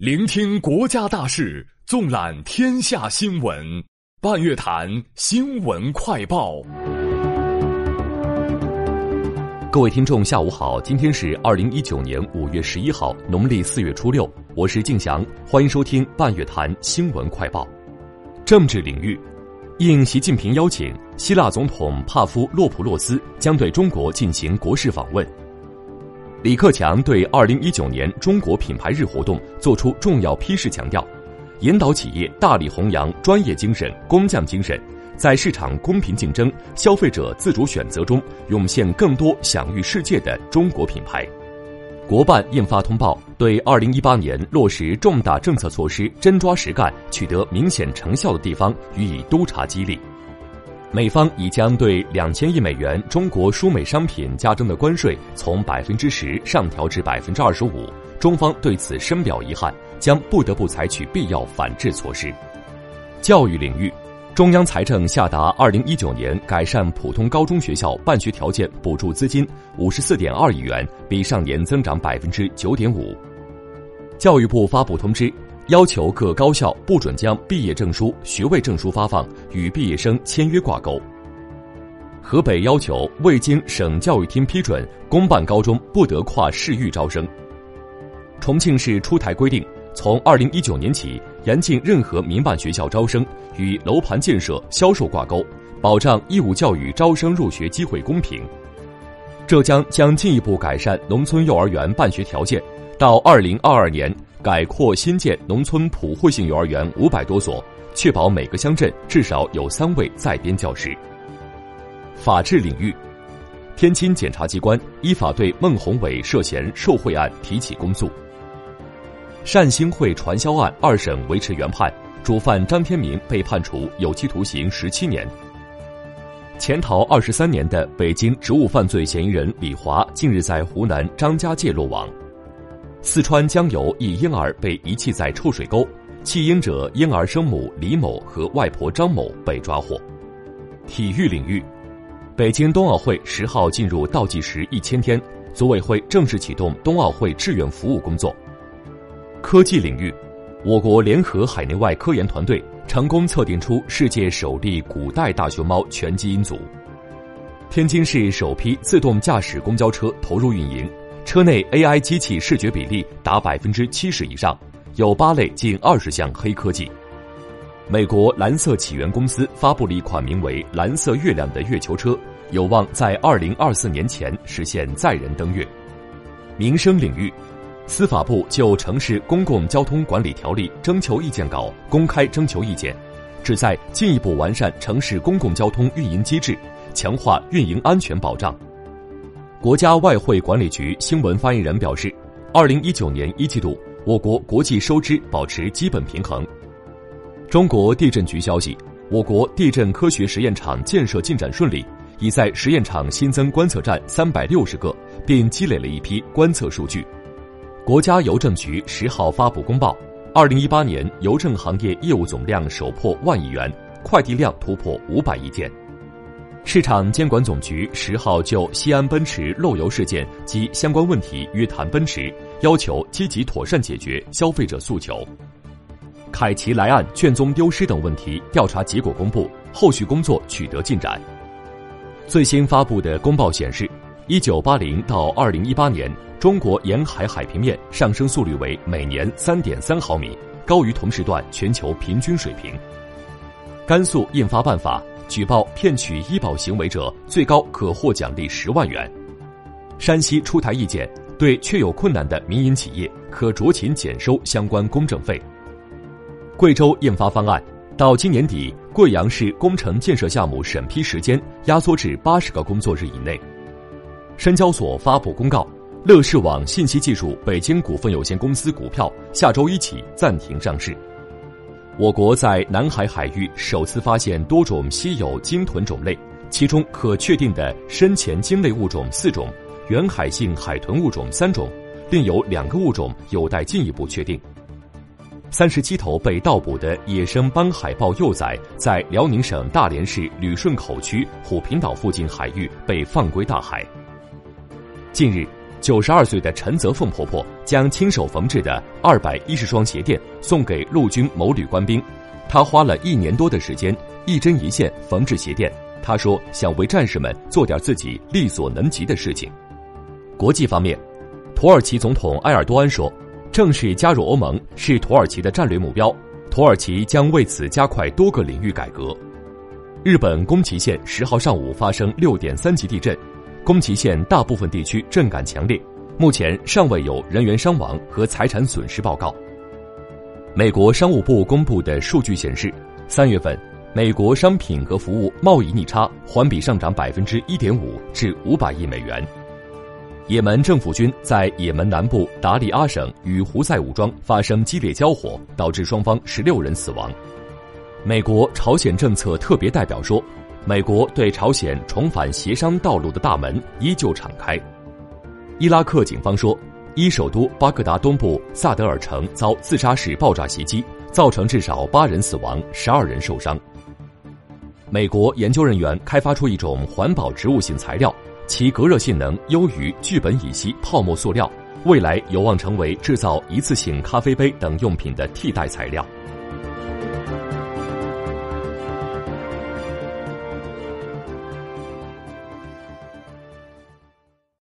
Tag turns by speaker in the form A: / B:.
A: 聆听国家大事，纵览天下新闻。半月谈新闻快报。
B: 各位听众，下午好，今天是二零一九年五月十一号，农历四月初六，我是敬翔，欢迎收听半月谈新闻快报。政治领域，应习近平邀请，希腊总统帕夫洛普洛斯将对中国进行国事访问。李克强对二零一九年中国品牌日活动作出重要批示，强调，引导企业大力弘扬专业精神、工匠精神，在市场公平竞争、消费者自主选择中，涌现更多享誉世界的中国品牌。国办印发通报，对二零一八年落实重大政策措施真抓实干、取得明显成效的地方予以督查激励。美方已将对两千亿美元中国输美商品加征的关税从百分之十上调至百分之二十五，中方对此深表遗憾，将不得不采取必要反制措施。教育领域，中央财政下达二零一九年改善普通高中学校办学条件补助资金五十四点二亿元，比上年增长百分之九点五。教育部发布通知。要求各高校不准将毕业证书、学位证书发放与毕业生签约挂钩。河北要求未经省教育厅批准，公办高中不得跨市域招生。重庆市出台规定，从二零一九年起，严禁任何民办学校招生与楼盘建设、销售挂钩，保障义务教育招生入学机会公平。浙江将进一步改善农村幼儿园办学条件，到二零二二年。改扩新建农村普惠性幼儿园五百多所，确保每个乡镇至少有三位在编教师。法治领域，天津检察机关依法对孟宏伟涉嫌受贿案提起公诉。善兴会传销案二审维持原判，主犯张天明被判处有期徒刑十七年。潜逃二十三年的北京职务犯罪嫌疑人李华近日在湖南张家界落网。四川江油一婴儿被遗弃在臭水沟，弃婴者婴儿生母李某和外婆张某被抓获。体育领域，北京冬奥会十号进入倒计时一千天，组委会正式启动冬奥会志愿服务工作。科技领域，我国联合海内外科研团队成功测定出世界首例古代大熊猫全基因组。天津市首批自动驾驶公交车投入运营。车内 AI 机器视觉比例达百分之七十以上，有八类近二十项黑科技。美国蓝色起源公司发布了一款名为“蓝色月亮”的月球车，有望在二零二四年前实现载人登月。民生领域，司法部就城市公共交通管理条例征求意见稿公开征求意见，旨在进一步完善城市公共交通运营机制，强化运营安全保障。国家外汇管理局新闻发言人表示，二零一九年一季度，我国国际收支保持基本平衡。中国地震局消息，我国地震科学实验场建设进展顺利，已在实验场新增观测站三百六十个，并积累了一批观测数据。国家邮政局十号发布公报，二零一八年邮政行业业务总量首破万亿元，快递量突破五百亿件。市场监管总局十号就西安奔驰漏油事件及相关问题约谈奔驰，要求积极妥善解决消费者诉求。凯奇莱案卷宗丢失等问题调查结果公布，后续工作取得进展。最新发布的公报显示，一九八零到二零一八年，中国沿海海平面上升速率为每年三点三毫米，高于同时段全球平均水平。甘肃印发办法。举报骗取医保行为者，最高可获奖励十万元。山西出台意见，对确有困难的民营企业可酌情减收相关公证费。贵州印发方案，到今年底，贵阳市工程建设项目审批时间压缩至八十个工作日以内。深交所发布公告，乐视网信息技术北京股份有限公司股票下周一起暂停上市。我国在南海海域首次发现多种稀有鲸豚种类，其中可确定的深潜鲸类物种四种，远海性海豚物种三种，另有两个物种有待进一步确定。三十七头被盗捕的野生斑海豹幼崽在辽宁省大连市旅顺口区虎频岛附近海域被放归大海。近日，九十二岁的陈泽凤婆婆将亲手缝制的二百一十双鞋垫送给陆军某旅官兵，她花了一年多的时间，一针一线缝制鞋垫。她说：“想为战士们做点自己力所能及的事情。”国际方面，土耳其总统埃尔多安说：“正式加入欧盟是土耳其的战略目标，土耳其将为此加快多个领域改革。”日本宫崎县十号上午发生六点三级地震。宫崎县大部分地区震感强烈，目前尚未有人员伤亡和财产损失报告。美国商务部公布的数据显示，三月份美国商品和服务贸易逆差环比上涨百分之一点五，至五百亿美元。也门政府军在也门南部达利阿省与胡塞武装发生激烈交火，导致双方十六人死亡。美国朝鲜政策特别代表说。美国对朝鲜重返协商道路的大门依旧敞开。伊拉克警方说，伊首都巴格达东部萨德尔城遭自杀式爆炸袭击，造成至少八人死亡，十二人受伤。美国研究人员开发出一种环保植物性材料，其隔热性能优于聚苯乙烯泡沫塑料，未来有望成为制造一次性咖啡杯等用品的替代材料。